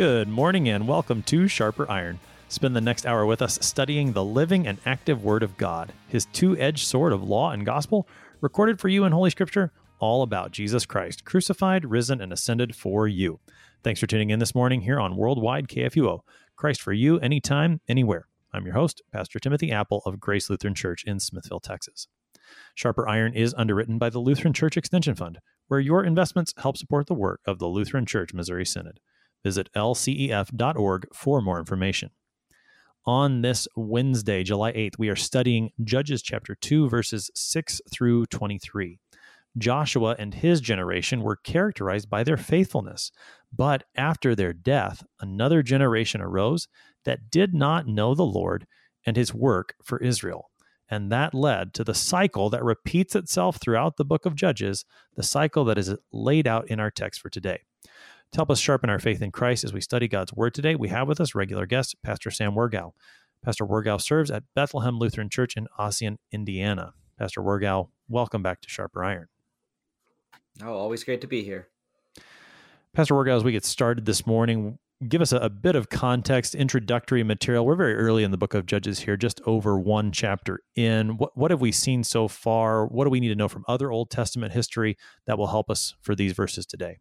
Good morning and welcome to Sharper Iron. Spend the next hour with us studying the living and active Word of God, His two edged sword of law and gospel, recorded for you in Holy Scripture, all about Jesus Christ, crucified, risen, and ascended for you. Thanks for tuning in this morning here on Worldwide KFUO. Christ for you, anytime, anywhere. I'm your host, Pastor Timothy Appel of Grace Lutheran Church in Smithville, Texas. Sharper Iron is underwritten by the Lutheran Church Extension Fund, where your investments help support the work of the Lutheran Church Missouri Synod. Visit lcef.org for more information. On this Wednesday, July 8th, we are studying Judges chapter 2, verses 6 through 23. Joshua and his generation were characterized by their faithfulness, but after their death, another generation arose that did not know the Lord and his work for Israel. And that led to the cycle that repeats itself throughout the book of Judges, the cycle that is laid out in our text for today. To help us sharpen our faith in Christ as we study God's Word today, we have with us regular guest, Pastor Sam Wirgau. Pastor Wirgau serves at Bethlehem Lutheran Church in Ossian, Indiana. Pastor Wirgau, welcome back to Sharper Iron. Oh, always great to be here. Pastor Wirgau, as we get started this morning, give us a, a, bit of context, introductory material. We're very early in the book of Judges here, just over one chapter in. What, what have we seen so far? What do we need to know from other Old Testament history that will help us for these verses today?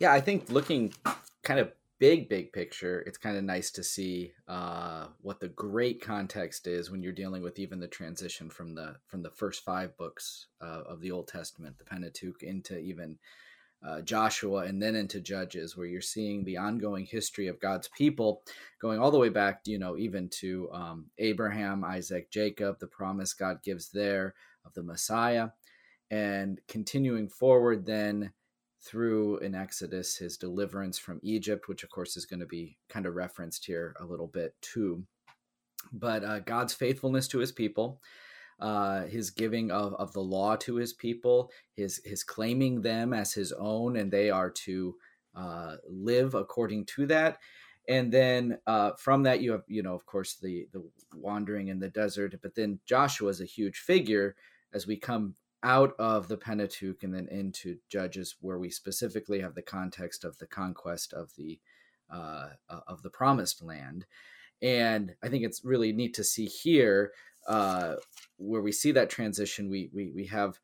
Yeah, I think looking kind of big, big picture, it's kind of nice to see uh, what the great context is when you're dealing with even the transition from the from the first five books uh, of the Old Testament, the Pentateuch, into even uh, Joshua and then into Judges, where you're seeing the ongoing history of God's people going all the way back, you know, even to um, Abraham, Isaac, Jacob, the promise God gives there of the Messiah, and continuing forward then through in Exodus his deliverance from Egypt, which of course is going to be kind of referenced here a little bit too. But uh, God's faithfulness to his people, uh, his giving of, of the law to his people, his, his claiming them as his own, and they are to uh, live according to that. And then uh, from that, you have, you know, of course, the the wandering in the desert. But then Joshua is a huge figure as we come out of the Pentateuch and then into Judges, where we specifically have the context of the conquest of the uh, uh, of the Promised Land. And I think it's really neat to see here uh, where we see that transition. We, we we have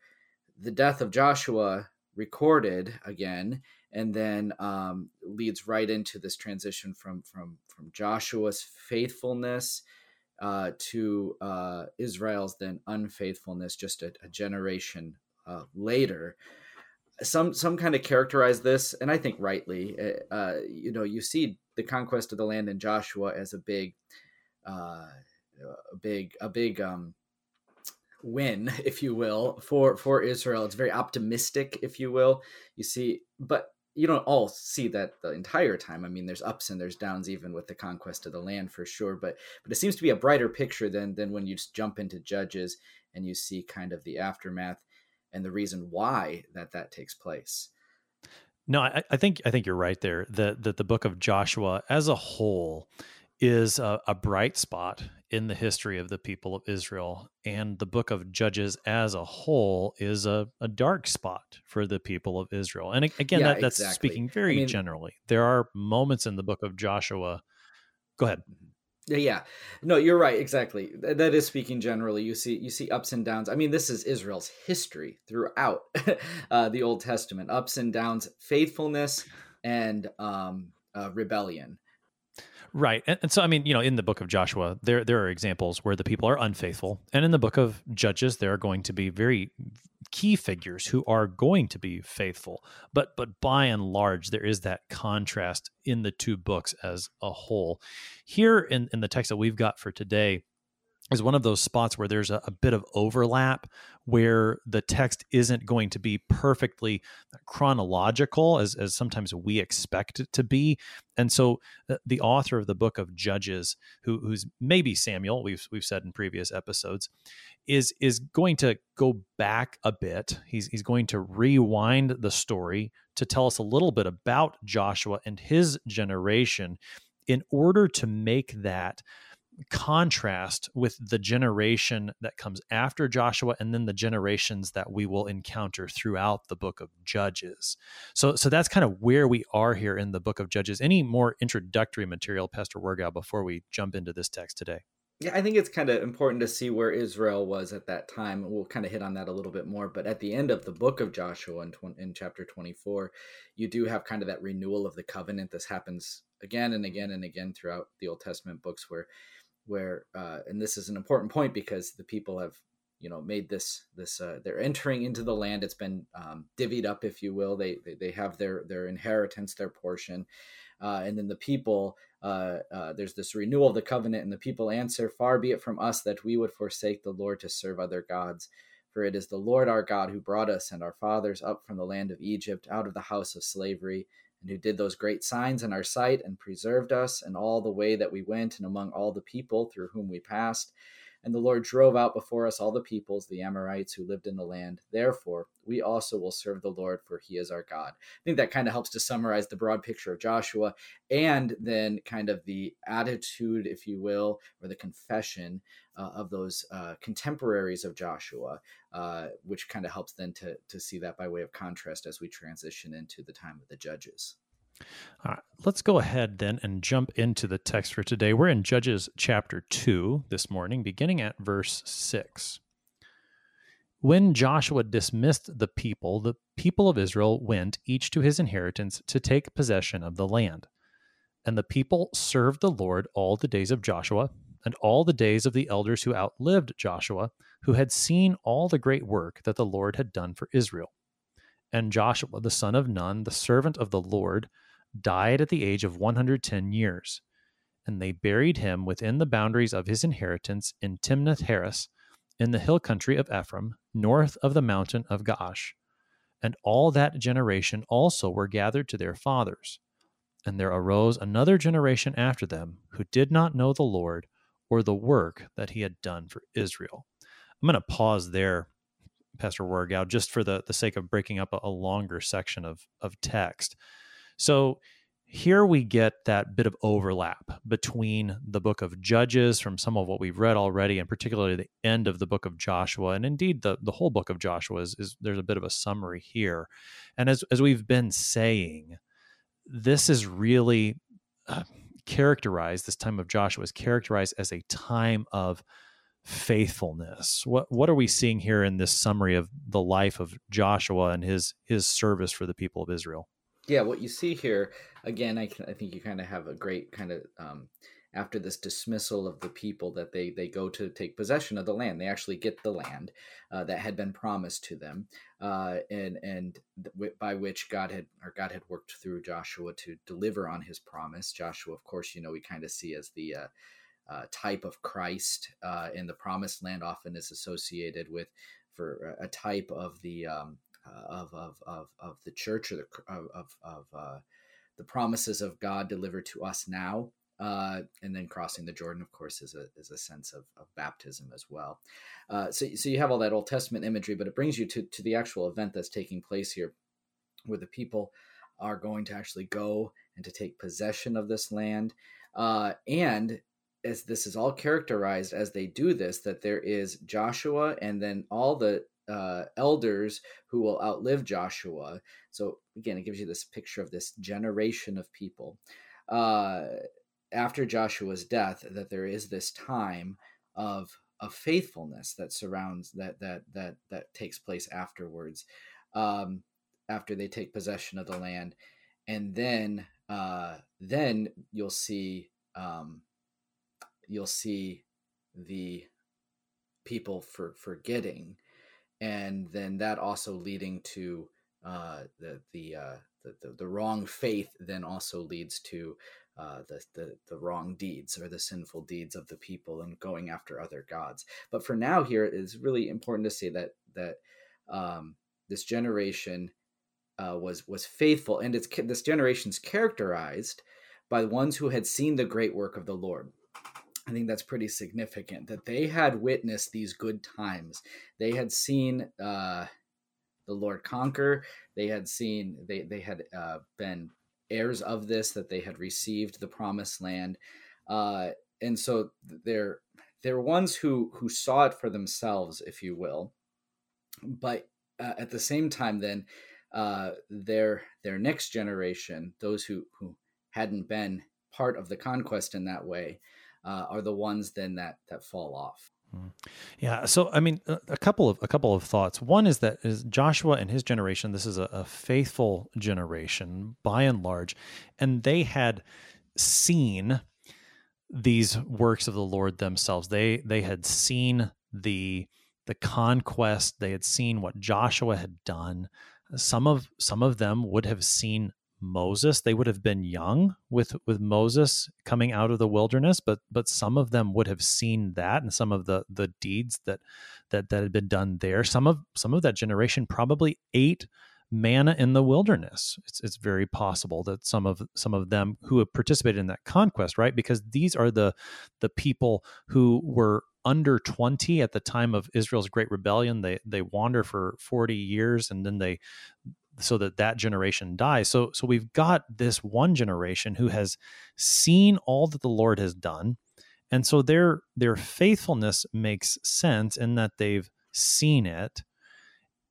the death of Joshua recorded again, and then um, leads right into this transition from from from Joshua's faithfulness uh, to uh, Israel's then unfaithfulness just a, a generation uh, later. Some some kind of characterize this, and I think rightly. Uh, uh, you know, you see the conquest of the land in Joshua as a big, uh, a big, a big um, win, if you will, for for Israel. It's very optimistic, if you will. You see, but you don't all see that the entire time. I mean, there's ups and there's downs, even with the conquest of the land for sure. But but it seems to be a brighter picture than than when you just jump into Judges and you see kind of the aftermath and the reason why that that takes place. No, I, I think I think you're right there. That that the book of Joshua as a whole is a, a, bright spot in the history of the people of Israel. And the book of Judges as a whole is a, a dark spot for the people of Israel. And again, yeah, that, that's exactly. speaking very I mean, generally. There are moments in the book of Joshua. Go ahead. Yeah, yeah. No, you're right. Exactly. That is speaking generally. You see, you see ups and downs. I mean, this is Israel's history throughout uh, the Old Testament: ups and downs, faithfulness, and um, uh, rebellion. Right. And, and, so, I mean, you know, in the book of Joshua, there, there are examples where the people are unfaithful. And in the book of Judges, there are going to be very key figures who are going to be faithful. But, but by and large, there is that contrast in the two books as a whole. Here in, in the text that we've got for today, is one of those spots where there's a, a, bit of overlap where the text isn't going to be perfectly chronological as, as sometimes we expect it to be. And so uh, the author of the book of judges who, who's maybe samuel we've, we've said in previous episodes is is going to go back a bit. He's, he's going to rewind the story to tell us a little bit about joshua and his generation in order to make that contrast with the generation that comes after Joshua and then the generations that we will encounter throughout the book of Judges. So so that's kind of where we are here in the book of Judges. Any more introductory material Pastor Wirgau before we jump into this text today? Yeah, I think it's kind of important to see where Israel was at that time. We'll kind of hit on that a little bit more. But at the end of the book of Joshua in, in chapter 24, you do have kind of that renewal of the covenant. This happens again and again and again throughout the Old Testament books where where uh, and this is an important point because the people have you know made this this uh, they're entering into the land. It's been um, divvied up if you will. They, they, they have their their inheritance their portion. Uh, and then the people uh, uh, there's this renewal of the covenant and the people answer far be it from us that we would forsake the lord to serve other gods. For it is the lord our god who brought us and our fathers up from the land of egypt out of the house of slavery and who did those great signs in our sight and preserved us in all the way that we went and among all the people through whom we passed. And the Lord drove out before us all the peoples, the Amorites who lived in the land. Therefore, we also will serve the Lord, for he is our God. I think that kind of helps to summarize the broad picture of Joshua and then kind of the attitude, if you will, or the confession uh, of those uh, contemporaries of Joshua, uh, which kind of helps then to, to see that by way of contrast as we transition into the time of the judges. All right, let's go ahead then and jump into the text for today. We're in Judges chapter 2 this morning, beginning at verse 6. When Joshua dismissed the people, the people of Israel went each to his inheritance to take possession of the land. And the people served the Lord all the days of Joshua and all the days of the elders who outlived Joshua, who had seen all the great work that the Lord had done for Israel. And Joshua, the son of Nun, the servant of the Lord, died at the age of 110 years. And they buried him within the boundaries of his inheritance in Timnath Heres, in the hill country of Ephraim, north of the mountain of Gaash. And all that generation also were gathered to their fathers. And there arose another generation after them who did not know the Lord or the work that he had done for Israel. I'm going to pause there, Pastor Wirgau, just for the, the sake of breaking up a, a longer section of, of text. So here we get that bit of overlap between the book of Judges from some of what we've read already, and particularly the end of the book of Joshua, and indeed the, the whole book of Joshua is, is there's a bit of a summary here. And as, as we've been saying, this is really uh, characterized, this time of Joshua is characterized as a time of faithfulness. What what are we seeing here in this summary of the life of Joshua and his his service for the people of Israel? Yeah, what you see here again, I, I think you kind of have a great kind of um, after this dismissal of the people that they they go to take possession of the land. They actually get the land uh, that had been promised to them, uh, and and th- by which God had or God had worked through Joshua to deliver on His promise. Joshua, of course, you know we kind of see as the uh, uh, type of Christ, uh, and the promised land often is associated with for a type of the um, uh, of, of, of, of the church or the, of, of uh, the promises of God delivered to us now. Uh, and then crossing the Jordan, of course, is a, is a sense of, of baptism as well. Uh, so, so you have all that Old Testament imagery, but it brings you to, to the actual event that's taking place here, where the people are going to actually go and to take possession of this land. Uh, and as this is all characterized as they do this, that there is Joshua and then all the uh, elders who will outlive Joshua. So again, it gives you this picture of this generation of people uh, after Joshua's death. That there is this time of of faithfulness that surrounds that that that that takes place afterwards, um, after they take possession of the land, and then uh, then you'll see um, you'll see the people for forgetting and then that also leading to uh, the the, uh, the, the, the wrong faith then also leads to uh, the, the the wrong deeds or the sinful deeds of the people and going after other gods. But for now, here it is really important to say that that um, this generation uh, was was faithful, and it's this generation's characterized by the ones who had seen the great work of the Lord. I think that's pretty significant that they had witnessed these good times. They had seen uh, the Lord conquer. They had seen they they had uh, been heirs of this that they had received the promised land, uh, and so they're they're ones who who saw it for themselves, if you will. But uh, at the same time, then uh, their their next generation, those who who hadn't been part of the conquest in that way, uh, are the ones then that that fall off. Hmm. Yeah. So, I mean, a couple of a couple of thoughts. One is that is Joshua and his generation. This is a, a faithful generation by and large, and they had seen these works of the Lord themselves. They they had seen the the conquest. They had seen what Joshua had done. Some of some of them would have seen Moses. They would have been young with with Moses coming out of the wilderness, but but some of them would have seen that and some of the the deeds that that that had been done there. Some of some of that generation probably ate manna in the wilderness. It's it's very possible that some of some of them who have participated in that conquest, right? Because these are the the people who were under 20 at the time of Israel's great rebellion. They they wander for 40 years and then they so that that generation dies. So so we've got this one generation who has seen all that the Lord has done. And so their their faithfulness makes sense in that they've seen it.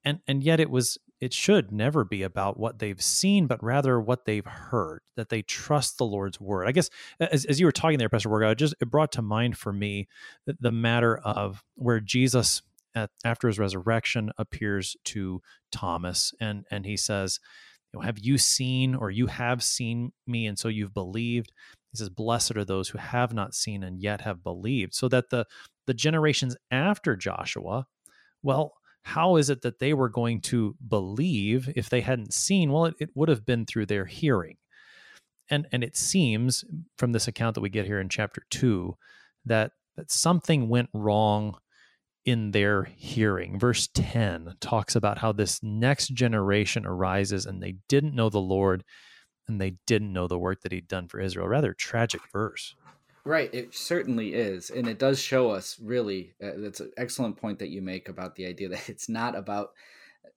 And and yet it was it should never be about what they've seen, but rather what they've heard, that they trust the Lord's word. I guess as, as you were talking there, Pastor Warga, it just it brought to mind for me the, the matter of where Jesus at, after his resurrection appears to Thomas and and he says, have you seen or you have seen me and so you've believed? He says, blessed are those who have not seen and yet have believed. So that the the generations after Joshua, well, how is it that they were going to believe if they hadn't seen? Well, it, it would have been through their hearing. And and it seems from this account that we get here in chapter two that that something went wrong in their hearing. Verse 10 talks about how this next generation arises and they didn't know the Lord and they didn't know the work that he'd done for Israel. Rather tragic verse. Right, it certainly is. And it does show us really, uh, that's an excellent point that you make about the idea that it's not about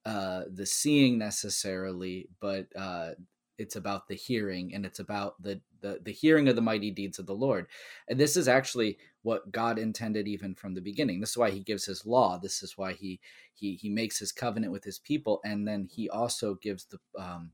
uh, the seeing necessarily, but uh, it's about the hearing and it's about the, the the hearing of the mighty deeds of the lord and this is actually what god intended even from the beginning this is why he gives his law this is why he he he makes his covenant with his people and then he also gives the um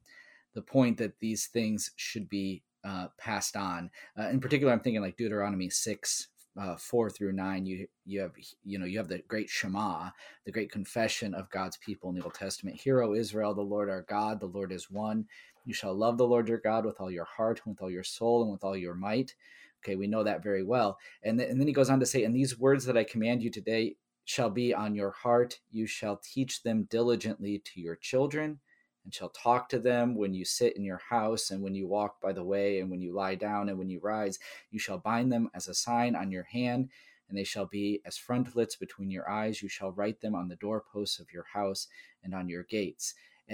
the point that these things should be uh, passed on uh, in particular i'm thinking like deuteronomy 6 uh, four through nine, you you have you know you have the great Shema, the great confession of God's people in the Old Testament. Hear, O Israel, the Lord our God, the Lord is one. You shall love the Lord your God with all your heart, and with all your soul, and with all your might. Okay, we know that very well. And, th- and then he goes on to say, And these words that I command you today shall be on your heart. You shall teach them diligently to your children, and shall talk to them when you sit in your house, and when you walk by the way, and when you lie down, and when you rise. You shall bind them as a sign on your hand, and they shall be as frontlets between your eyes. You shall write them on the doorposts of your house and on your gates.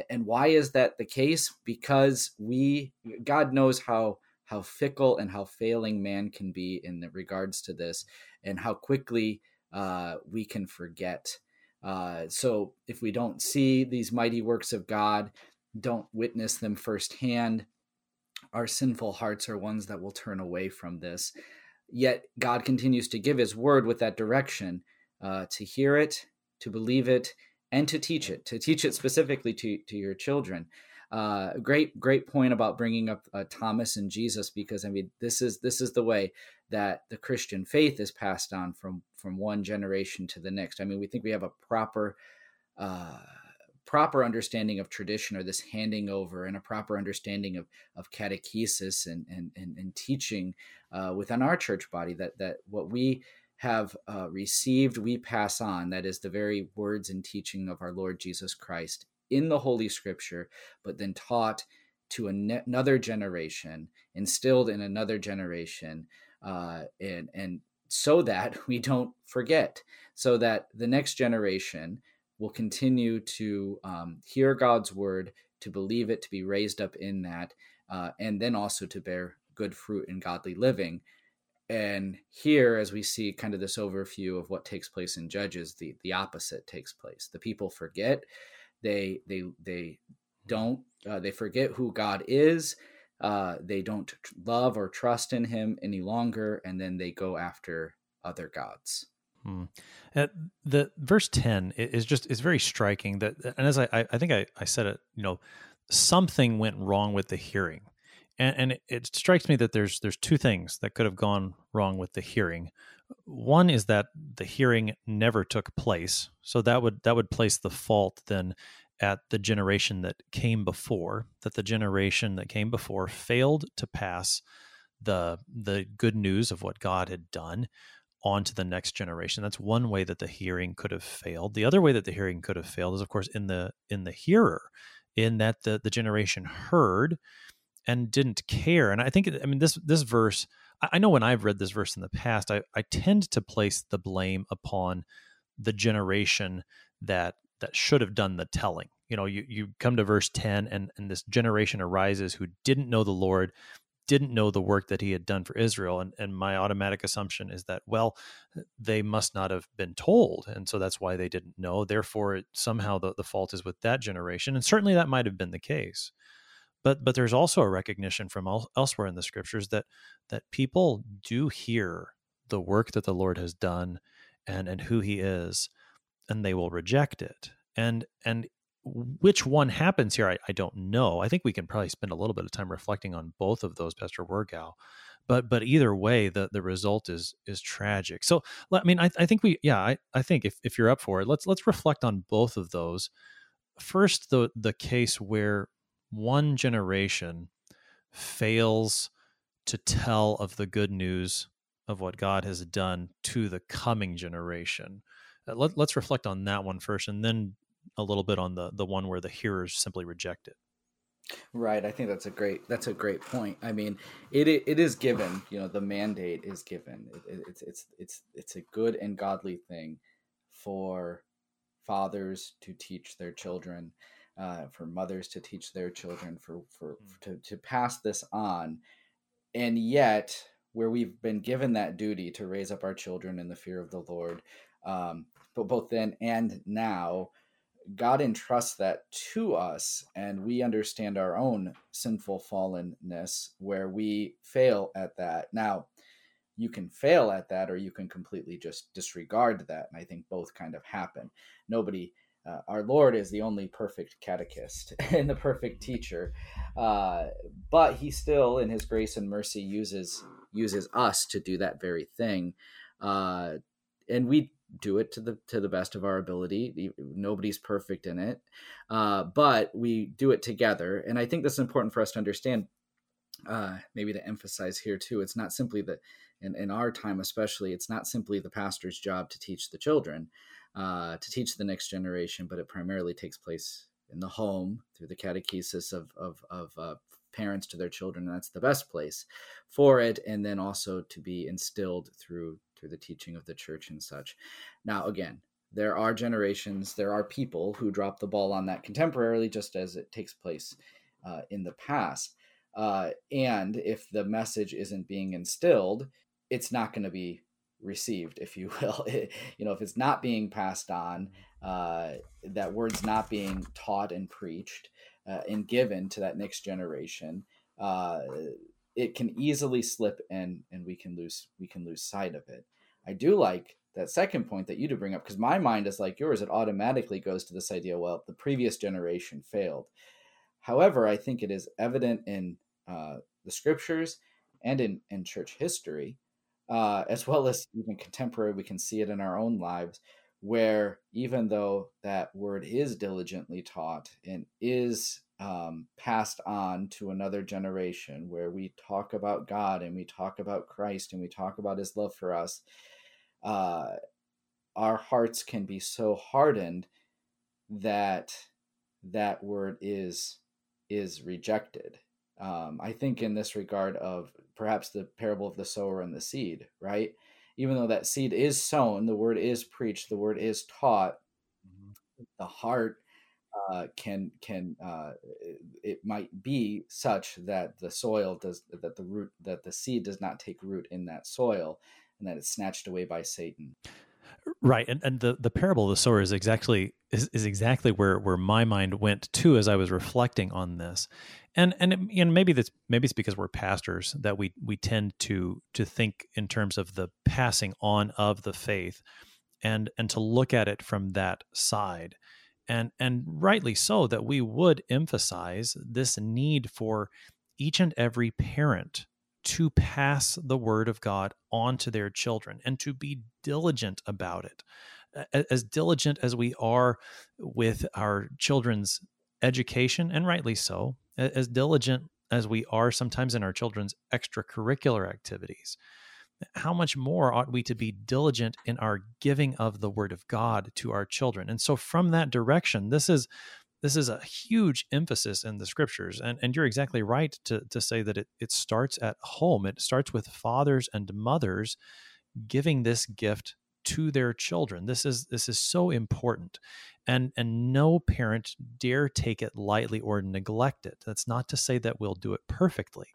And why is that the case? Because we, God knows how how fickle and how failing man can be in regards to this, and how quickly uh, we can forget. Uh, so if we don't see these mighty works of God, don't witness them firsthand, our sinful hearts are ones that will turn away from this. Yet God continues to give His word with that direction uh, to hear it, to believe it, and to teach it, to teach it specifically to, to your children. Uh, great, great point about bringing up uh, Thomas and Jesus, because I mean, this is this is the way that the Christian faith is passed on from from one generation to the next. I mean, we think we have a proper uh, proper understanding of tradition or this handing over and a proper understanding of, of catechesis and, and, and, and teaching uh, within our church body that, that what we have uh, received, we pass on. That is the very words and teaching of our Lord Jesus Christ in the Holy Scripture, but then taught to an- another generation, instilled in another generation, uh, and and so that we don't forget, so that the next generation will continue to um, hear God's word, to believe it, to be raised up in that, uh, and then also to bear good fruit in godly living. And here as we see kind of this overview of what takes place in judges the the opposite takes place. The people forget they they they don't uh, they forget who god is uh, they don't love or trust in him any longer, and then they go after other gods. Hmm. Uh, the verse 10 is just is very striking that and as i i think i, I said it you know something went wrong with the hearing and, and it, strikes me that there's there's two things that could have gone wrong with the hearing one is that the hearing never took place so that would that would place the fault then at the generation that came before that the generation that came before failed to pass the the good news of what God had done on to the next generation. That's one way that the hearing could have failed. The other way that the hearing could have failed is of course in the in the hearer in that the the generation heard and didn't care. And i think i mean this this verse i know when i've read this verse in the past i i tend to place the blame upon the generation that that should have done the telling. You know, you, you come to verse 10 and, and this generation arises who didn't know the Lord, didn't know the work that he had done for Israel. And, and my automatic assumption is that, well, they must not have been told. And so that's why they didn't know. Therefore, somehow the, the fault is with that generation. And certainly that might have been the case. But, but there's also a recognition from el- elsewhere in the scriptures that that people do hear the work that the Lord has done and and who he is and they will reject it. And and which one happens here, I, I don't know. I think we can probably spend a little bit of time reflecting on both of those, Pastor Wirgau. But but either way, the the result is is tragic. So I mean, I, I think we yeah, I, I think if, if you're up for it, let's let's reflect on both of those. First, the the case where one generation fails to tell of the good news of what God has done to the coming generation. Uh, let, let's reflect on that one first, and then a little bit on the the one where the hearers simply reject it. Right. I think that's a great that's a great point. I mean, it it is given. You know, the mandate is given. It, it's it's it's it's a good and godly thing for fathers to teach their children, uh, for mothers to teach their children, for for mm. to to pass this on, and yet where we've been given that duty to raise up our children in the fear of the Lord, um, but both then and now, God entrusts that to us, and we understand our own sinful fallenness where we fail at that. Now, you can fail at that, or you can completely just disregard that. And I think both kind of happen. Nobody, uh, our Lord is the only perfect catechist and the perfect teacher, uh, but He still, in His grace and mercy, uses uses us to do that very thing. Uh, and we do it to the to the best of our ability. Nobody's perfect in it, uh, but we do it together. And I think that's important for us to understand. Uh, maybe to emphasize here too, it's not simply that in, in our time, especially, it's not simply the pastor's job to teach the children, uh, to teach the next generation, but it primarily takes place in the home through the catechesis of of, of uh, parents to their children. That's the best place for it, and then also to be instilled through through the teaching of the church and such. Now, again, there are generations, there are people who drop the ball on that contemporarily, just as it takes place uh, in the past. Uh, and if the message isn't being instilled, it's not going to be received, if you will. You know, if it's not being passed on, uh, that word's not being taught and preached uh, and given to that next generation, uh, it can easily slip and and we can lose we can lose sight of it. I do like that second point that you do bring up because my mind is like yours. It automatically goes to this idea. Well, the previous generation failed. However, I think it is evident in uh, the scriptures and in in church history, uh, as well as even contemporary. We can see it in our own lives where even though that word is diligently taught and is um, passed on to another generation where we talk about God and we talk about Christ and we talk about his love for us, uh, our hearts can be so hardened that that word is is rejected. Um, I think in this regard of perhaps the parable of the sower and the seed, right? Even though that seed is sown, the word is preached, the word is taught, mm-hmm. the heart uh, can can uh, it might be such that the soil does that the root that the seed does not take root in that soil and that it's snatched away by Satan. Right, and and the the parable of the sower is exactly is, is exactly where where my mind went to as I was reflecting on this, and and you maybe that's maybe it's because we're pastors that we we tend to to think in terms of the passing on of the faith, and and to look at it from that side, and and rightly so that we would emphasize this need for each and every parent to pass the word of God on to their children and to be diligent about it. As diligent as we are with our children's education, and rightly so, as diligent as we are sometimes in our children's extracurricular activities, how much more ought we to be diligent in our giving of the word of God to our children? And so, from that direction, this is this is a huge emphasis in the scriptures and, and you're exactly right to, to say that it, it starts at home it starts with fathers and mothers giving this gift to their children this is this is so important and and no parent dare take it lightly or neglect it that's not to say that we'll do it perfectly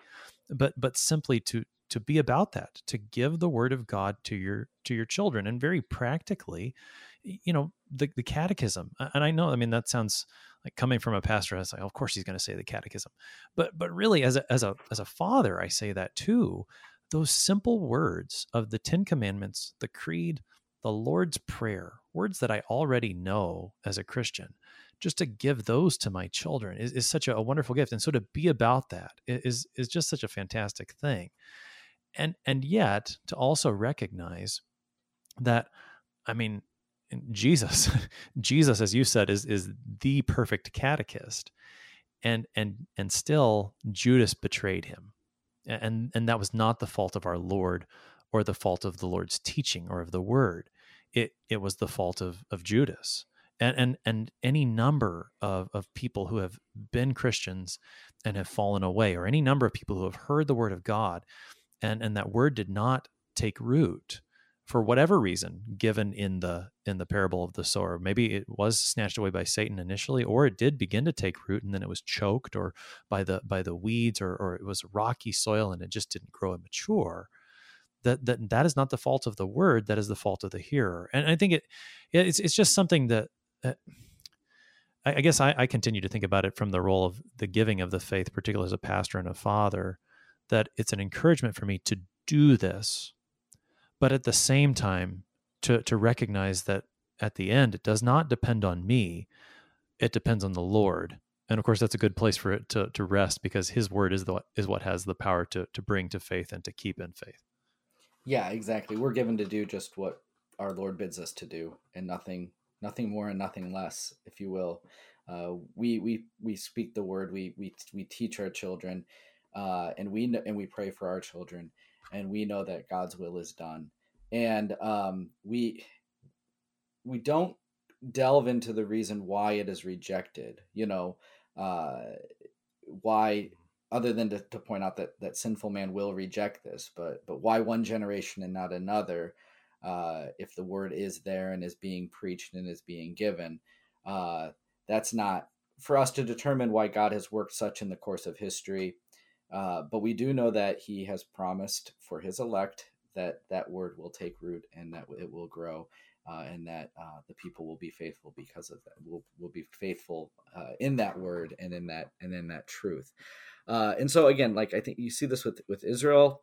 but but simply to to be about that to give the word of god to your to your children and very practically you know the, the catechism and i know i mean that sounds like coming from a pastor, I was like, oh, of course he's going to say the catechism. But but really, as a as a as a father, I say that too. Those simple words of the Ten Commandments, the Creed, the Lord's Prayer, words that I already know as a Christian, just to give those to my children is, is such a, a wonderful gift. And so to be about that is is just such a fantastic thing. And and yet to also recognize that, I mean, Jesus, Jesus, as you said, is is the perfect catechist, and and and still Judas betrayed him, and and that was not the fault of our Lord, or the fault of the Lord's teaching or of the Word. It it was the fault of of Judas, and and and any number of of people who have been Christians and have fallen away, or any number of people who have heard the Word of God, and and that Word did not take root for whatever reason given in the in the parable of the sower maybe it was snatched away by satan initially or it did begin to take root and then it was choked or by the by the weeds or, or it was rocky soil and it just didn't grow and mature that that that is not the fault of the word that is the fault of the hearer. And i think it it's, it's just something that, uh, that I, guess I, I continue to think about it from the role of the giving of the faith particularly as a pastor and a father that it's an encouragement for me to do this but at the same time to to recognize that at the end it does not depend on me it depends on the lord. And of course that's a good place for it to to rest because his word is the is what has the power to to bring to faith and to keep in faith yeah exactly we're given to do just what our lord bids us to do and nothing nothing more and nothing less if you will uh, we we we speak the word we we we teach our children uh, and we and we pray for our children and we know that God's will is done. And um, we we don't delve into the reason why it is rejected. You know, uh, why other than to, to point out that that sinful man will reject this, but but why one generation and not another? Uh, if the word is there and is being preached and is being given, uh, that's not for us to determine why God has worked such in the course of history. Uh, but we do know that he has promised for his elect that that word will take root and that it will grow uh, and that uh, the people will be faithful because of that will will be faithful uh, in that word and in that and in that truth uh, and so again like i think you see this with with israel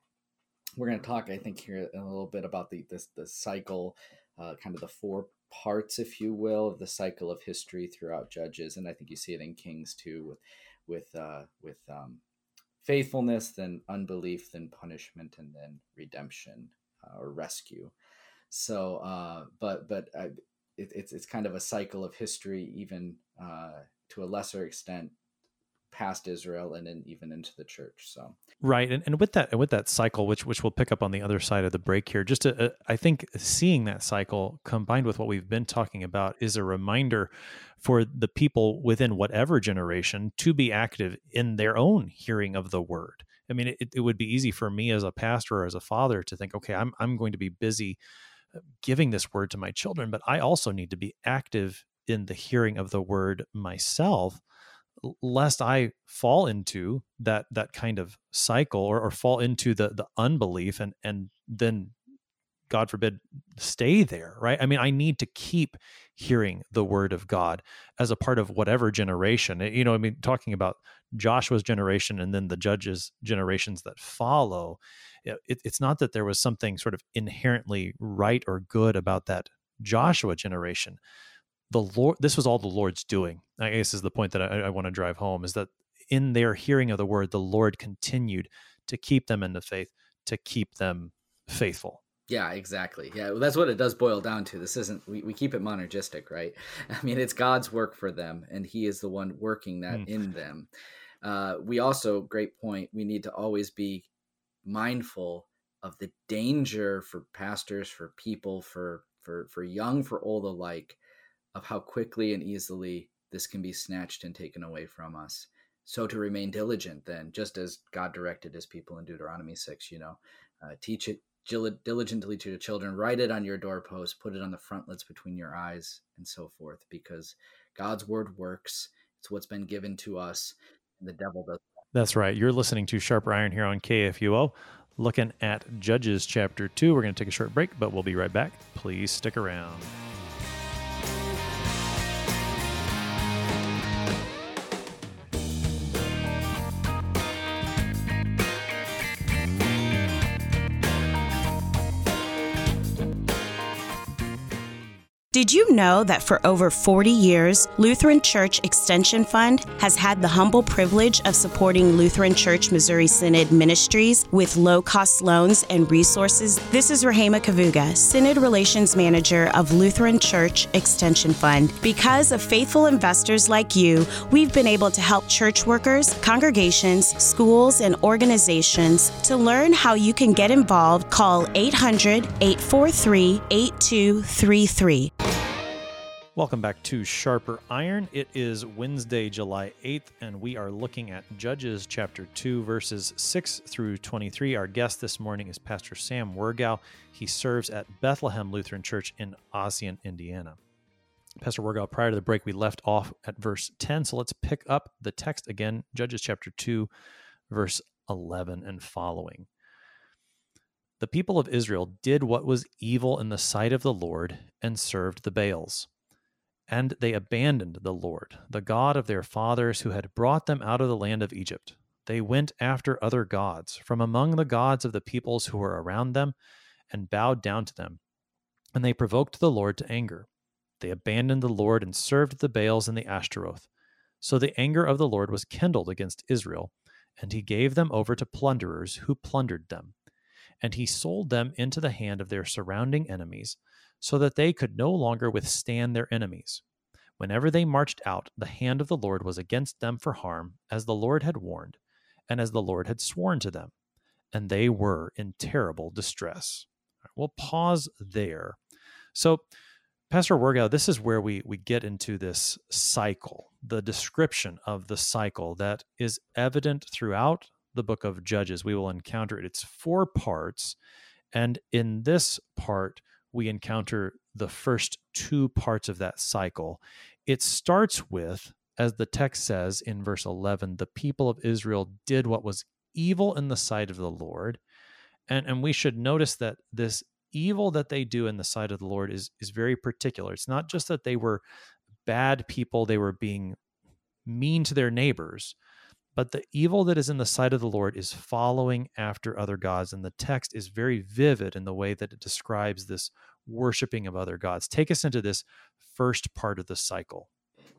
we're going to talk i think here a little bit about the this the cycle uh, kind of the four parts if you will of the cycle of history throughout judges and i think you see it in kings too with with uh, with um, faithfulness, then unbelief, then punishment, and then redemption uh, or rescue. So, uh, but but I, it, it's it's kind of a cycle of history, even uh, to a lesser extent, past Israel and then even into the church. So right, and, and with that and with that cycle, which which we'll pick up on the other side of the break here, just uh, I think seeing that cycle combined with what we've been talking about is a reminder for the people within whatever generation to be active in their own hearing of the word. I mean, it, it would be easy for me as a pastor or as a father to think, okay, I'm I'm going to be busy uh, giving this word to my children, but I also need to be active in the hearing of the word myself lest I fall into that that kind of cycle or, or fall into the the unbelief and and then God forbid, stay there, right? I mean, I need to keep hearing the word of God as a part of whatever generation. Eh, you know, I mean, talking about Joshua's generation and then the judges' generations that follow, eh, it, it's not that there was something sort of inherently right or good about that Joshua generation. The Lord, this was all the Lord's doing. I guess is the point that I, I want to drive home is that in their hearing of the word, the Lord continued to keep them in the faith, to keep them faithful. Yeah, exactly. Yeah, well, that's what it does boil down to. This isn't we, we keep it monergistic, right? I mean, it's God's work for them, and He is the one working that mm. in them. Uh, we also, great point. We need to always be mindful of the danger for pastors, for people, for for for young, for old alike, of how quickly and easily this can be snatched and taken away from us. So to remain diligent, then, just as God directed His people in Deuteronomy six, you know, uh, teach it diligently to your children, write it on your doorpost, put it on the frontlets between your eyes, and so forth, because God's word works. It's what's been given to us, and the devil does. That's right. You're listening to Sharper Iron here on KFUO, looking at Judges chapter 2. We're going to take a short break, but we'll be right back. Please stick around. Did you know that for over 40 years, Lutheran Church Extension Fund has had the humble privilege of supporting Lutheran Church Missouri Synod ministries with low cost loans and resources? This is Rahema Kavuga, Synod Relations Manager of Lutheran Church Extension Fund. Because of faithful investors like you, we've been able to help church workers, congregations, schools, and organizations. To learn how you can get involved, call 800 843 8233. Welcome back to Sharper Iron. It is Wednesday, July 8th, and we are looking at Judges chapter 2, verses 6 through 23. Our guest this morning is Pastor Sam Wirgau. He serves at Bethlehem Lutheran Church in Ossian, Indiana. Pastor Wirgau, prior to the break, we left off at verse 10, so let's pick up the text again, Judges chapter 2, verse 11 and following. The people of Israel did what was evil in the sight of the Lord and served the Baals. And they abandoned the Lord, the God of their fathers, who had brought them out of the land of Egypt. They went after other gods from among the gods of the peoples who were around them and bowed down to them. And they provoked the Lord to anger. They abandoned the Lord and served the Baals and the Ashtaroth. So the anger of the Lord was kindled against Israel, and he gave them over to plunderers who plundered them. And he sold them into the hand of their surrounding enemies so that they could no longer withstand their enemies. Whenever they marched out, the hand of the Lord was against them for harm, as the Lord had warned, and as the Lord had sworn to them, and they were in terrible distress. We'll pause there. So, Pastor Wirgau, this is where we, we get into this cycle, the description of the cycle that is evident throughout the book of Judges. We will encounter it. It's four parts. And in this part, we encounter the first two parts of that cycle. It starts with, as the text says in verse 11, the people of Israel did what was evil in the sight of the Lord. And, and we should notice that this evil that they do in the sight of the Lord is, is very particular. It's not just that they were bad people, they were being mean to their neighbors, but the evil that is in the sight of the Lord is following after other gods. And the text is very vivid in the way that it describes this worshiping of other gods. Take us into this first part of the cycle.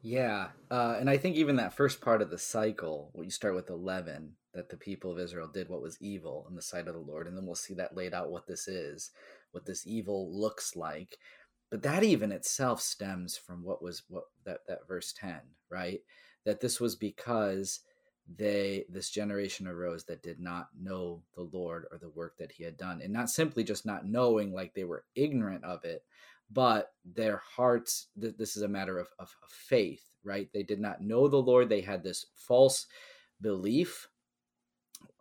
Yeah. Uh, and I think even that first part of the cycle, when you start with 11, that the people of Israel did what was evil in the sight of the Lord. And then we'll see that laid out what this is, what this evil looks like. But that even itself stems from what was what that, that verse 10, right? That this was because they this generation arose that did not know the lord or the work that he had done and not simply just not knowing like they were ignorant of it but their hearts th- this is a matter of, of, faith right? They did not know the lord. They had this false belief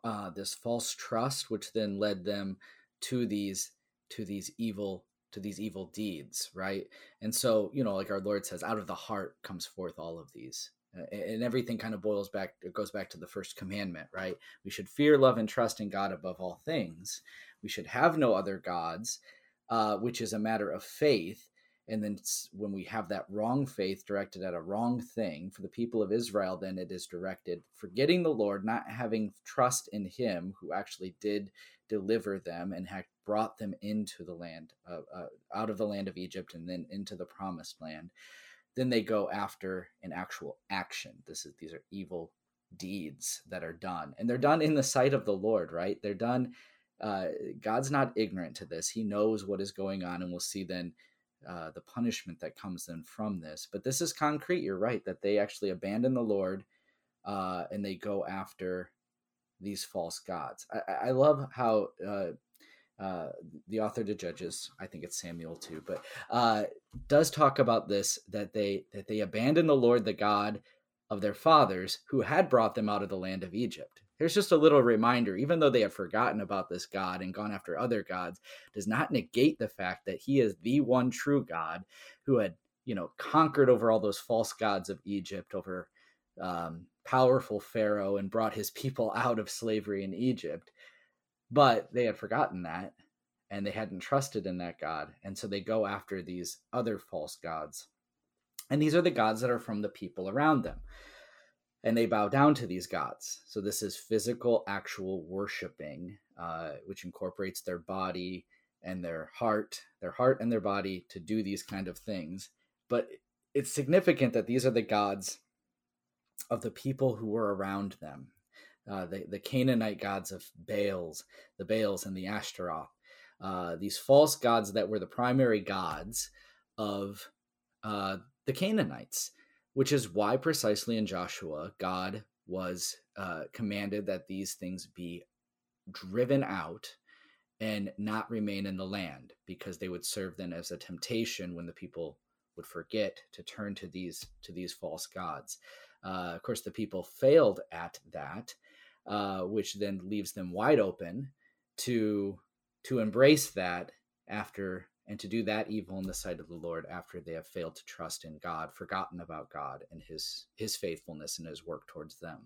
uh, this false trust which then led them to these to these evil to these evil deeds right? And so you know like our lord says out of the heart comes forth all of these and everything kind of boils back it goes back to the first commandment right we should fear love and trust in god above all things we should have no other gods uh, which is a matter of faith. And then when we have that wrong faith directed at a wrong thing for the people of Israel, then it is directed forgetting the Lord, not having trust in Him who actually did deliver them and had brought them into the land, uh, uh, out of the land of Egypt and then into the promised land. Then they go after an actual action. This is these are evil deeds that are done, and they're done in the sight of the Lord. Right? They're done. Uh, God's not ignorant to this. He knows what is going on, and we'll see then uh, the punishment that comes then from this. But this is concrete. You're right that they actually abandon the Lord uh, and they go after these false gods. I, I love how uh, uh, the author to Judges, I think it's Samuel too, but uh, does talk about this that they that they abandon the Lord, the God of their fathers, who had brought them out of the land of Egypt. Here's just a little reminder, even though they have forgotten about this God and gone after other gods, does not negate the fact that he is the one true God who had, you know, conquered over all those false gods of Egypt, over um, powerful Pharaoh, and brought his people out of slavery in Egypt. But they had forgotten that and they hadn't trusted in that God. And so they go after these other false gods. And these are the gods that are from the people around them and they bow down to these gods. So this is physical, actual worshiping, uh, which incorporates their body and their heart, their heart and their body to do these kind of things. But it's significant that these are the gods of the people who were around them. Uh, the, the Canaanite gods of Baals, the Baals and the Ashtaroth, uh, these false gods that were the primary gods of uh, the Canaanites which is why precisely in Joshua, God was uh, commanded that these things be driven out and not remain in the land because they would serve then as a temptation when the people would forget to turn to these to these false gods. Uh, of course, the people failed at that, uh, which then leaves them wide open to to embrace that after and to do that evil in the sight of the Lord after they have failed to trust in God, forgotten about God and his his faithfulness and his work towards them.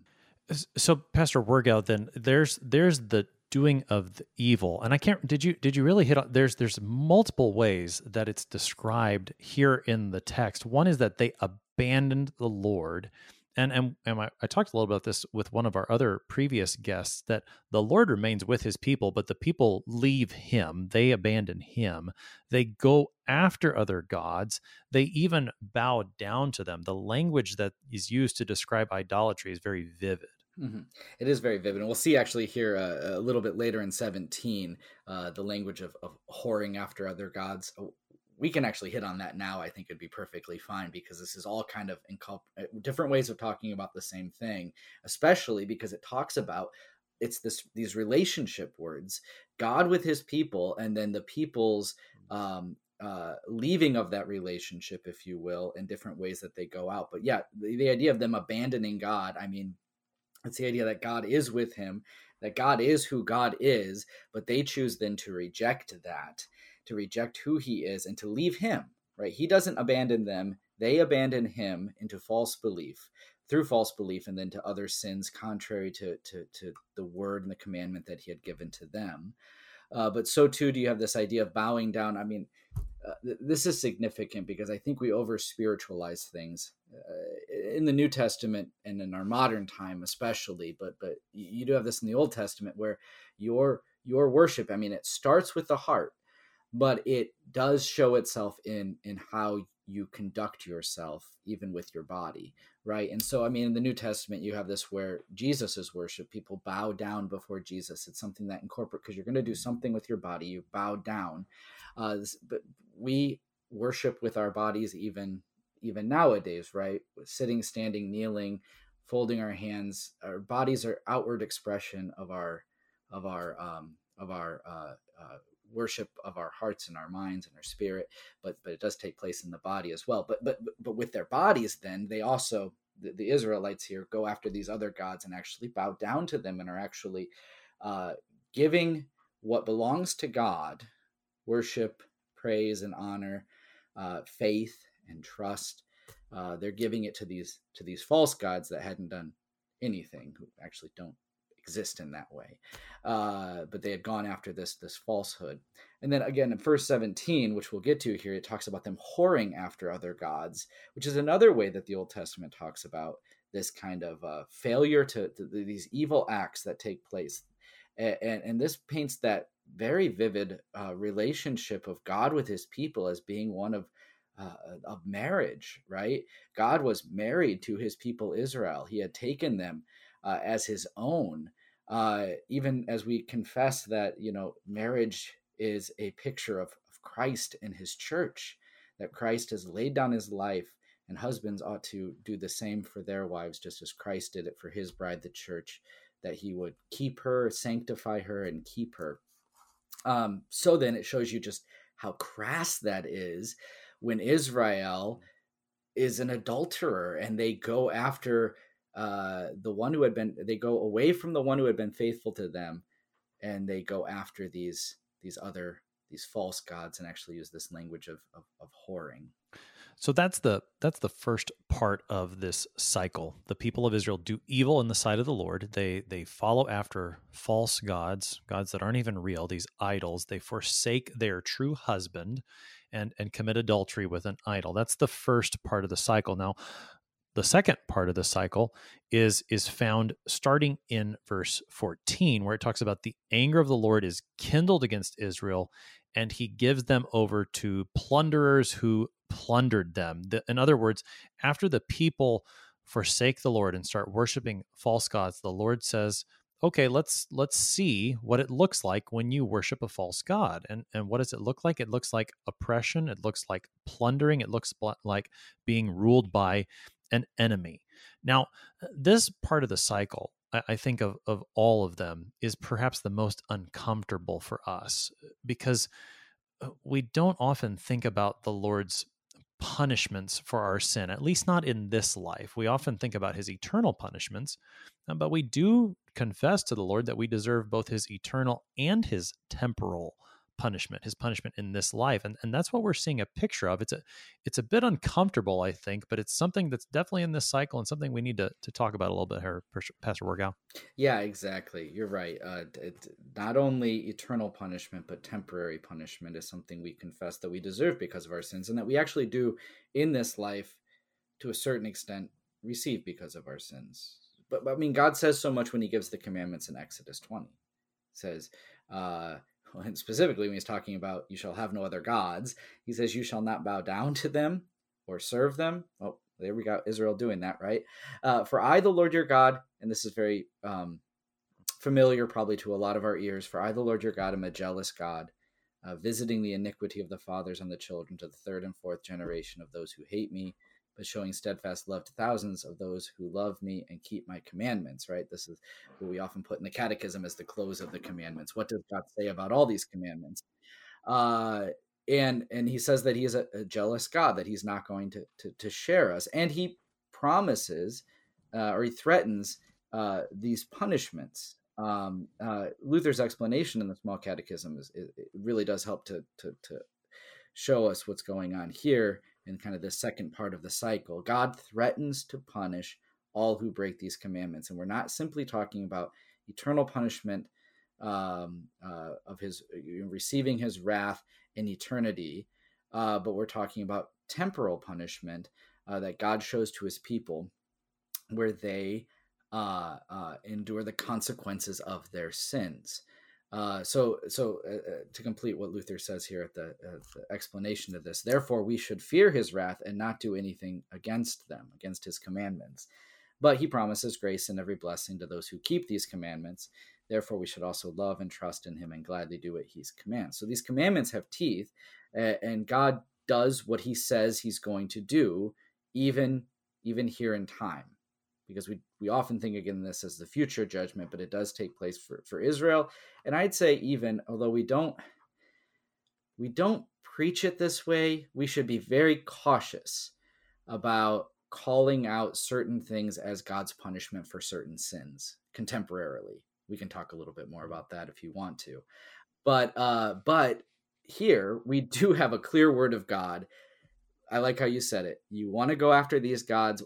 So Pastor Wirgau, then there's there's the doing of the evil. And I can't did you did you really hit on there's there's multiple ways that it's described here in the text. One is that they abandoned the Lord and and, and I, I, talked a little about this with one of our other previous guests that the lord remains with his people but the people leave him they abandon him they go after other gods they even bow down to them the language that is used to describe idolatry is very vivid Mm-hmm. It is very vivid. And we'll see actually here uh, a little bit later in 17 uh, the language of, of whoring after other gods we can actually hit on that now. I think it'd be perfectly fine because this is all kind of uh, different ways of talking about the same thing, especially because it talks about it's this these relationship words, God with His people, and then the people's um, uh, leaving of that relationship, if you will, in different ways that they go out. But yeah, the, the idea of them abandoning God, I mean, it's the idea that God is with him, that God is who God is, but they choose then to reject that to reject who he is and to leave him, right? He doesn't abandon them, they abandon him into false belief through false belief and then to other sins contrary to, to, to the word and the commandment that he had given to them. Uh, but so too do you have this idea of bowing down. I mean, uh, th- this is significant because I think we over spiritualize things uh, in the New Testament and in our modern time, especially. But but you do have this in the Old Testament where your your worship. I mean, it starts with the heart but it does show itself in in how you conduct yourself even with your body right? And so i mean in the new testament you have this where jesus is worship people bow down before jesus. It's something that incorporate because you're going to do something with your body. You bow down. Uh, but we worship with our bodies even even nowadays right? Sitting standing kneeling folding our hands. Our bodies are outward expression of our of our um of our uh, uh worship of our hearts and our minds and our spirit but but it does take place in the body as well. But but but with their bodies then they also the, the israelites here go after these other gods and actually bow down to them and are actually uh, giving what belongs to god worship praise and honor uh, faith and trust. Uh, they're giving it to these to these false gods that hadn't done anything who actually don't exist in that way. Uh, but they had gone after this this falsehood. And then again in verse 17, which we'll get to here, it talks about them whoring after other gods, which is another way that the Old Testament talks about this kind of uh, failure to, to, these evil acts that take place. And, and, and this paints that very vivid uh, relationship of God with his people as being one of uh, of marriage, right? God was married to his people Israel. He had taken them uh, as his own. Uh, even as we confess that you know marriage is a picture of, of Christ and his church, that Christ has laid down his life, and husbands ought to do the same for their wives, just as Christ did it for his bride, the church, that he would keep her, sanctify her, and keep her. Um, so then it shows you just how crass that is when Israel is an adulterer and they go after uh, the one who had been they go away from the one who had been faithful to them and they go after these these other these false gods and actually use this language of, of, of whoring so that's the that's the first part of this cycle. The people of Israel do evil in the sight of the Lord. They they follow after false gods, gods that aren't even real, these idols. They forsake their true husband and and commit adultery with an idol. That's the first part of the cycle. Now, the second part of the cycle is is found starting in verse 14 where it talks about the anger of the Lord is kindled against Israel and he gives them over to plunderers who plundered them. The, in other words, after the people forsake the Lord and start worshiping false gods, the Lord says, "Okay, let's let's see what it looks like when you worship a false god." And and what does it look like? It looks like oppression, it looks like plundering, it looks like being ruled by an enemy. Now, this part of the cycle I think of, of all of them is perhaps the most uncomfortable for us because uh, we don't often think about the Lord's punishments for our sin, at least not in this life. We often think about his eternal punishments, uh, but we do confess to the Lord that we deserve both his eternal and his temporal punishment, his punishment in this life. And, and that's what we're seeing a picture of. It's a it's a bit uncomfortable, I think, but it's something that's definitely in this cycle and something we need to, to talk about a little bit here, Pastor Wirgau. Yeah, exactly. You're right. Uh, it, not only eternal punishment, but temporary punishment is something we confess that we deserve because of our sins and that we actually do in this life to a certain extent receive because of our sins. But, but I mean, God says so much when he gives the commandments in Exodus 20. He says, uh, and specifically when he's talking about you shall have no other gods, he says you shall not bow down to them or serve them. Oh, there we got Israel doing that, right? Uh, for I, the Lord your God, and this is very um, familiar probably to a lot of our ears. For I, the Lord your God, am a jealous God, uh, visiting the iniquity of the fathers on the children to the third and fourth generation of those who hate me, but showing steadfast love to thousands of those who love me and keep my commandments, right? This is what we often put in the catechism as the close of the commandments. What does God say about all these commandments? Uh, and and he says that he is a, a, jealous God, that he's not going to, to, to share us. And he promises uh, or he threatens uh, these punishments. Um, uh, Luther's explanation in the Small Catechism is, it, it really does help to, to, to show us what's going on here in kind of the second part of the cycle. God threatens to punish all who break these commandments. And we're not simply talking about eternal punishment um, uh, of his receiving his wrath in eternity, uh, but we're talking about temporal punishment uh, that God shows to his people where they uh, uh, endure the consequences of their sins. Uh, so, so uh, uh, to complete what Luther says here at the, uh, the, explanation of this, therefore we should fear his wrath and not do anything against them, against his commandments. But he promises grace and every blessing to those who keep these commandments. Therefore, we should also love and trust in him and gladly do what he commands. So these commandments have teeth, and God does what he says he's going to do, even even here in time because we we often think again this as the future judgment, but it does take place for, for Israel. And I'd say even although we don't we don't preach it this way, we should be very cautious about calling out certain things as God's punishment for certain sins contemporarily. We can talk a little bit more about that if you want to. But uh but here we do have a clear word of God. I like how you said it. You want to go after these gods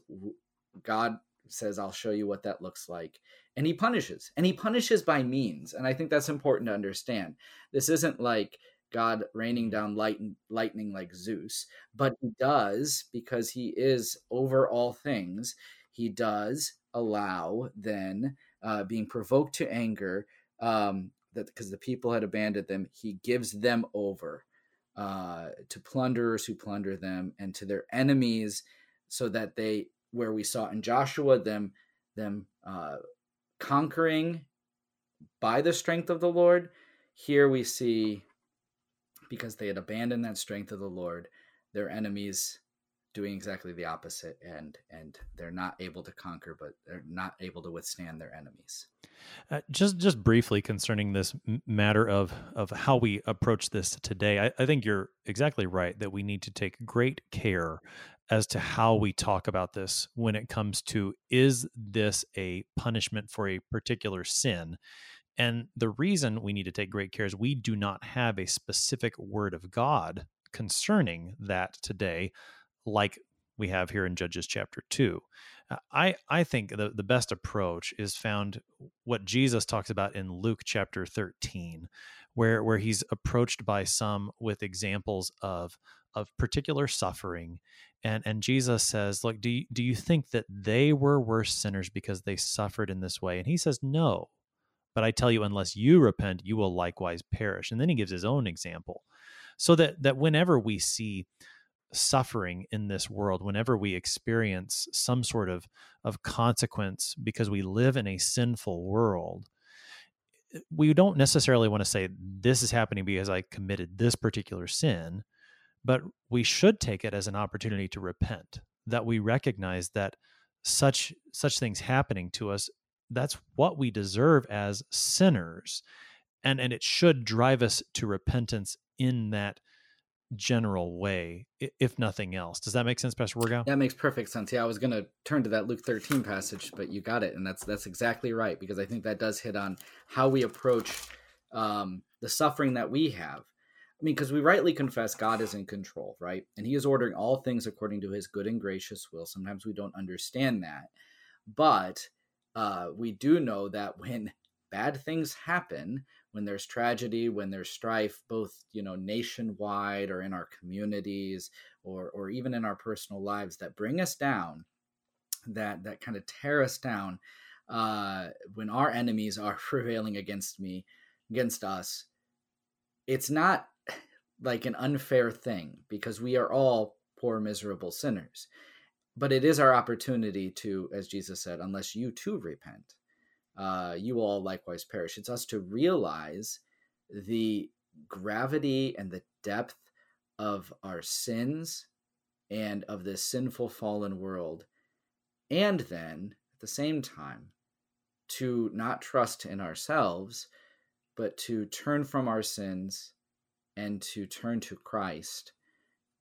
God says, I'll show you what that looks like. and he punishes and he punishes by means and i think that's important to understand this isn't like god raining down light, lightning like zeus but he does because he is over all things he does allow then uh, being provoked to anger um, that because the people had abandoned them he gives them over uh, to plunderers who plunder them and to their enemies so that they where we saw in joshua them them uh, conquering by the strength of the Lord. Here we see, because they had abandoned that strength of the Lord, their enemies doing exactly the opposite and and they're not able to conquer but they're not able to withstand their enemies uh, just just briefly concerning this matter of of how we approach this today I, I think you're exactly right that we need to take great care as to how we talk about this when it comes to is this a punishment for a particular sin? And the reason we need to take great care is we do not have a specific word of God concerning that today, like we have here in Judges chapter 2. Uh, I, I think the, the best approach is found what Jesus talks about in Luke chapter 13, where, where he's approached by some with examples of, of particular suffering and and Jesus says, "Look, do you, do you think that they were worse sinners because they suffered in this way?" And he says, "No. But I tell you unless you repent, you will likewise perish." And then he gives his own example. So that that whenever we see suffering in this world, whenever we experience some sort of of consequence because we live in a sinful world, we don't necessarily want to say this is happening because I committed this particular sin but we should take it as an opportunity to repent that we recognize that such such things happening to us that's what we deserve as sinners. And and it should drive us to repentance in that general way if nothing else. Does that make sense pastor Wirgau? that makes perfect sense. Yeah i was going to turn to that luke 13 passage but you got it and that's that's exactly right because i think that does hit on how we approach um, the suffering that we have mean, because we rightly confess God is in control, right? And He is ordering all things according to His good and gracious will. Sometimes we don't understand that. But uh, we do know that when bad things happen, when there's tragedy, when there's strife, both you know nationwide or in our communities or or even in our personal lives that bring us down, that that kind of tear us down, uh, when our enemies are prevailing against me, against us, it's not like an unfair thing because we are all poor, miserable sinners. But it is our opportunity to, as Jesus said, unless you too repent, uh, you all likewise perish. It's us to realize the gravity and the depth of our sins and of this sinful fallen world. And then at the same time, to not trust in ourselves, but to turn from our sins and to turn to Christ.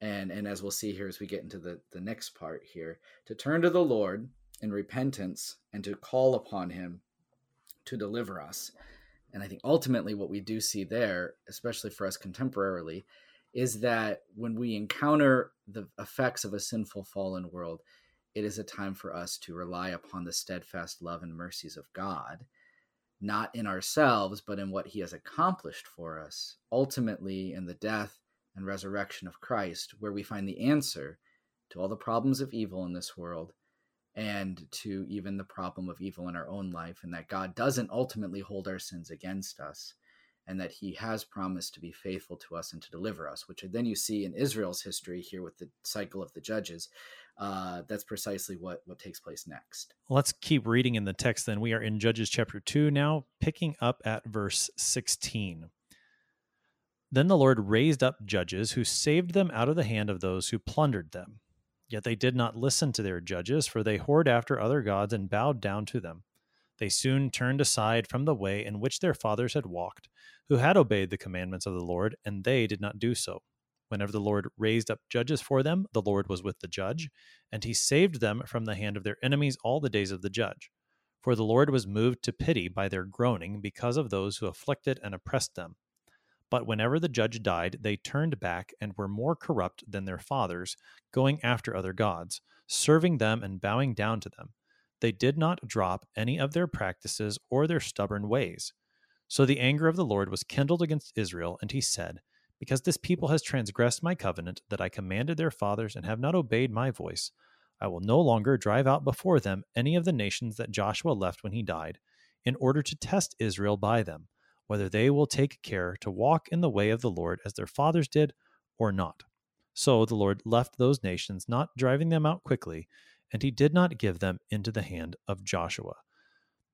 And, and as we'll see here as we get into the, the next part here, to turn to the Lord in repentance and to call upon him to deliver us. And I think ultimately what we do see there, especially for us contemporarily, is that when we encounter the effects of a sinful fallen world, it is a time for us to rely upon the steadfast love and mercies of God not in ourselves, but in what he has accomplished for us, ultimately in the death and resurrection of Christ, where we find the answer to all the problems of evil in this world and to even the problem of evil in our own life, and that God doesn't ultimately hold our sins against us, and that He has promised to be faithful to us and to deliver us, which then you see in Israel's history here with the cycle of the judges, uh, that's precisely what what takes place next. Let's keep reading in the text. Then we are in Judges chapter two now, picking up at verse sixteen. Then the Lord raised up judges who saved them out of the hand of those who plundered them. Yet they did not listen to their judges, for they whored after other gods and bowed down to them. They soon turned aside from the way in which their fathers had walked, who had obeyed the commandments of the Lord, and they did not do so. Whenever the Lord raised up judges for them, the Lord was with the judge, and he saved them from the hand of their enemies all the days of the judge. For the Lord was moved to pity by their groaning because of those who afflicted and oppressed them. But whenever the judge died, they turned back and were more corrupt than their fathers, going after other gods, serving them and bowing down to them. They did not drop any of their practices or their stubborn ways. So the anger of the Lord was kindled against Israel, and he said, Because this people has transgressed my covenant that I commanded their fathers and have not obeyed my voice, I will no longer drive out before them any of the nations that Joshua left when he died, in order to test Israel by them, whether they will take care to walk in the way of the Lord as their fathers did or not. So the Lord left those nations, not driving them out quickly, and he did not give them into the hand of Joshua.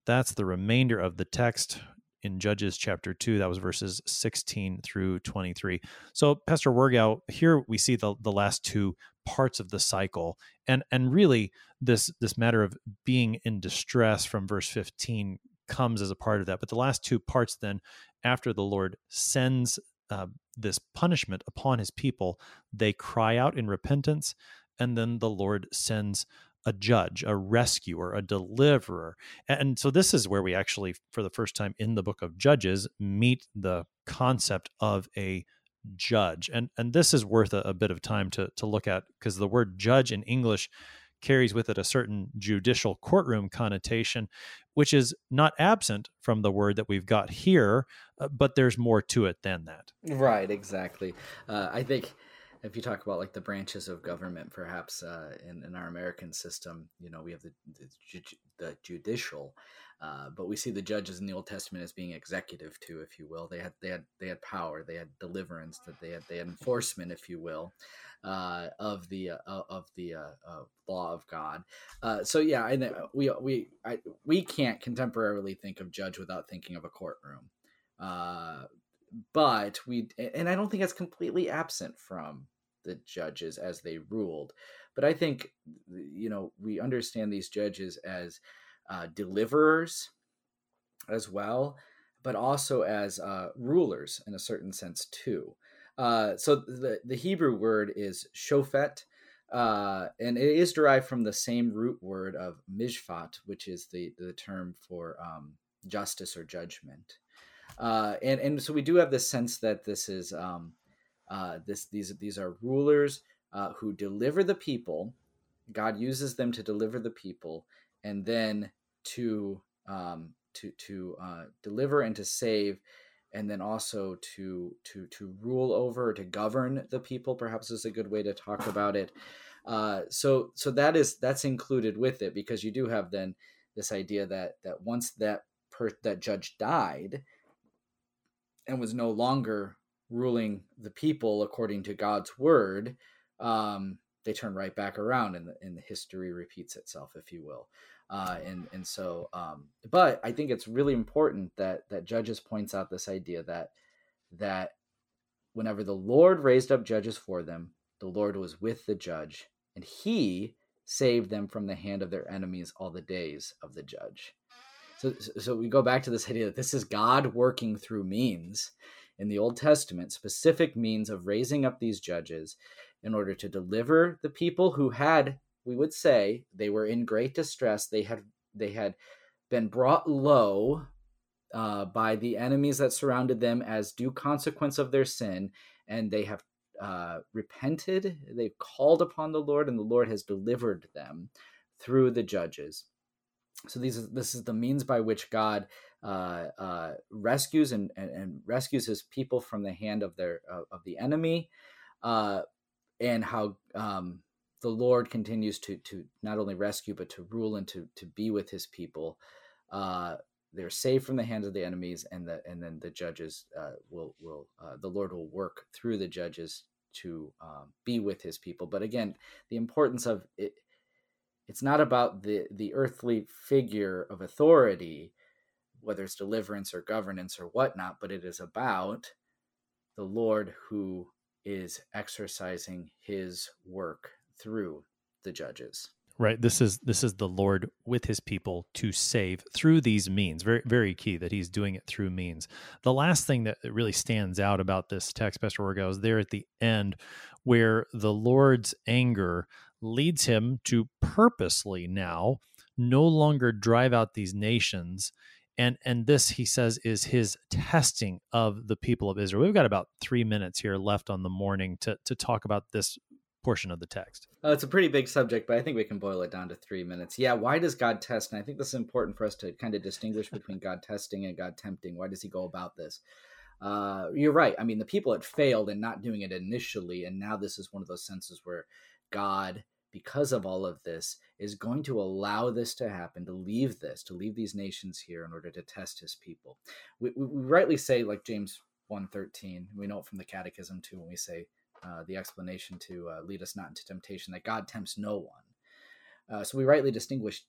That's the remainder of the text in Judges chapter 2. That was verses 16 through 23. So, Pastor Wirgau, here we see the, the last two parts of the cycle. And and really this this matter of being in distress from verse 15 comes as a part of that. But the last two parts then, after the Lord sends uh, this punishment upon his people, they cry out in repentance, and then the Lord sends a judge, a rescuer, a deliverer. And so this is where we actually, for the first time in the book of Judges, meet the concept of a judge. And and this is worth a, a bit of time to to look at because the word judge in English carries with it a certain judicial courtroom connotation, which is not absent from the word that we've got here, uh, but there's more to it than that. Right, exactly. Uh, I think if you talk about like the branches of government, perhaps uh, in, in our American system, you know, we have the, the, the judicial, uh, but we see the judges in the Old Testament as being executive too, if you will. They had they had they had power, they had deliverance, that they had they had enforcement, if you will, uh, of the uh, of the uh, uh, law of God. so yeah, I we we I, we can't contemporarily think of judge without thinking of a courtroom. But we and I don't think it's completely absent from the judges as they ruled. But I think you know we understand these judges as uh, deliverers as well, but also as uh, rulers in a certain sense too. Uh, so the, the Hebrew word is shofet, uh, and it is derived from the same root word of mishpat, which is the, the term for um, justice or judgment. Uh, and, and so we do have this sense that this is um, uh, this these these are rulers who deliver the people. God uses them to deliver the people, and then to um, to to uh, deliver and to save, and then also to to to rule over to govern the people. Perhaps is a good way to talk about it. Uh, so so that is that's included with it because you do have then this idea that that once that per, that judge died and was no longer ruling the people according to God's word, um, they turn right back around and the, and the history repeats itself, if you will. Uh, and and so, um, but I think it's really important that that Judges points out this idea that that whenever the Lord raised up judges for them, the Lord was with the judge, and He saved them from the hand of their enemies all the days of the judge. So, so we go back to this idea that this is God working through means in the Old Testament, specific means of raising up these judges in order to deliver the people who had we would say they were in great distress. They had they had been brought low uh, by the enemies that surrounded them as due consequence of their sin, and they have uh, repented. They've called upon the Lord, and the Lord has delivered them through the judges. So these this is the means by which God uh, uh, rescues and, and, and, rescues His people from the hand of their of the enemy, uh, and how um, the Lord continues to to not only rescue but to rule and to to be with His people. Uh, they're saved from the hands of the enemies, and the and then the judges uh, will will uh, the Lord will work through the judges to um, be with His people. But again, the importance of it. It's not about the the earthly figure of authority, whether it's deliverance or governance or whatnot, but it is about the Lord who is exercising His work through the judges. Right. This is this is the lord with his people to save through these means. Very very key that he's doing it through means. The last thing that really stands out about this text pastor Wirgau is there at the end where the lord's anger leads him to purposely now no longer drive out these nations and and this he says is his testing of the people of israel we've got about three minutes here left on the morning to to talk about this portion of the text. Uh, it's a pretty big subject, but I think we can boil it down to three minutes. Yeah, why does God test? And I think this is important for us to kind of distinguish between God testing and God tempting. Why does He go about this? Uh, you're right. I mean, the people had failed in not doing it initially, and now this is one of those senses where God, because of all of this, is going to allow this to happen, to leave this, to leave these nations here in order to test His people. We, we, we rightly say, like James 1.13, we know it from the Catechism too, when we say uh, the explanation to uh, lead us not into temptation, that God tempts no one. Uh, so we rightly distinguish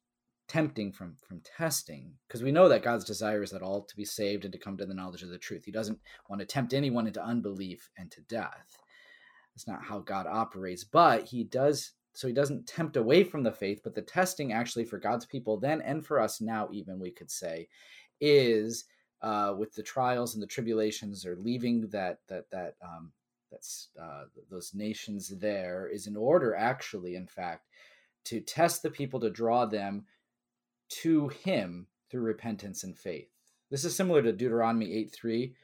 tempting from from testing because we know that God's desire is that all to be saved and to come to the knowledge of the truth. He doesn't want to tempt anyone into unbelief and to death. That's not how God operates, but he does so he doesn't tempt away from the faith, but the testing actually for God's people then and for us now even we could say is uh, with the trials and the tribulations or leaving that that that um, that's uh, those nations there is in order actually in fact to test the people to draw them to him through repentance and faith. This is similar to deuteronomy 8 3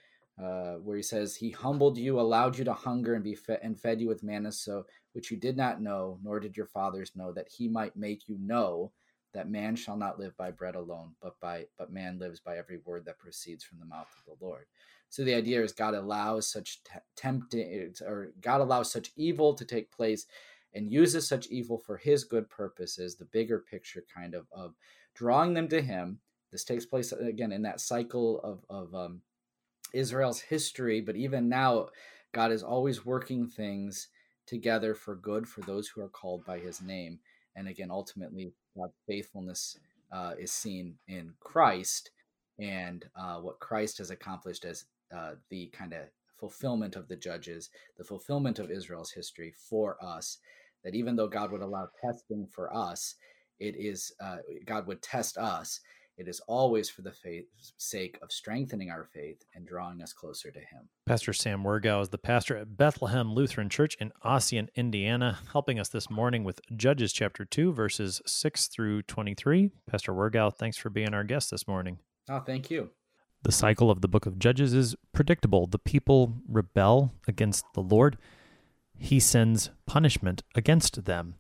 uh, where he says he humbled you allowed you to hunger and be fed and fed you with manna so which you did not know nor did your fathers know that he might make you know that man shall not live by bread alone but by but man lives by every word that proceeds from the mouth of the lord so the idea is God allows such t- tempting, or God allows such evil to take place, and uses such evil for His good purposes. The bigger picture, kind of, of drawing them to Him. This takes place again in that cycle of of um, Israel's history, but even now, God is always working things together for good for those who are called by His name. And again, ultimately, God's faithfulness uh, is seen in Christ and uh, what Christ has accomplished as uh, the kind of fulfillment of the judges, the fulfillment of Israel's history for us. That even though God would allow testing for us, it is uh, God would test us. It is always for the faith, sake of strengthening our faith and drawing us closer to Him. Pastor Sam Wirgau is the pastor at Bethlehem Lutheran Church in Ossian, Indiana, helping us this morning with Judges chapter 2, verses 6 through 23. Pastor Wirgau, thanks for being our guest this morning. Oh, thank you. The cycle of the book of Judges is predictable. The people rebel against the Lord. He sends punishment against them.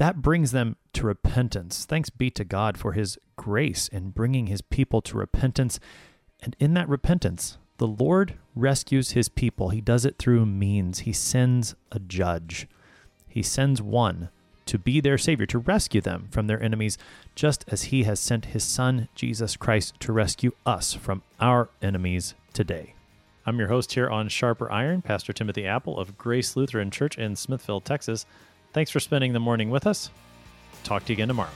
That brings them to repentance. Thanks be to God for his grace in bringing his people to repentance. And in that repentance, the Lord rescues his people. He does it through means. He sends a judge. He sends one to be their Savior, to rescue them from their enemies, just as He has sent His Son, Jesus Christ, to rescue us from our enemies today. I'm your host here on Sharper Iron, Pastor Timothy Appel of Grace Lutheran Church in Smithville, Texas. Thanks for spending the morning with us. Talk to you again tomorrow.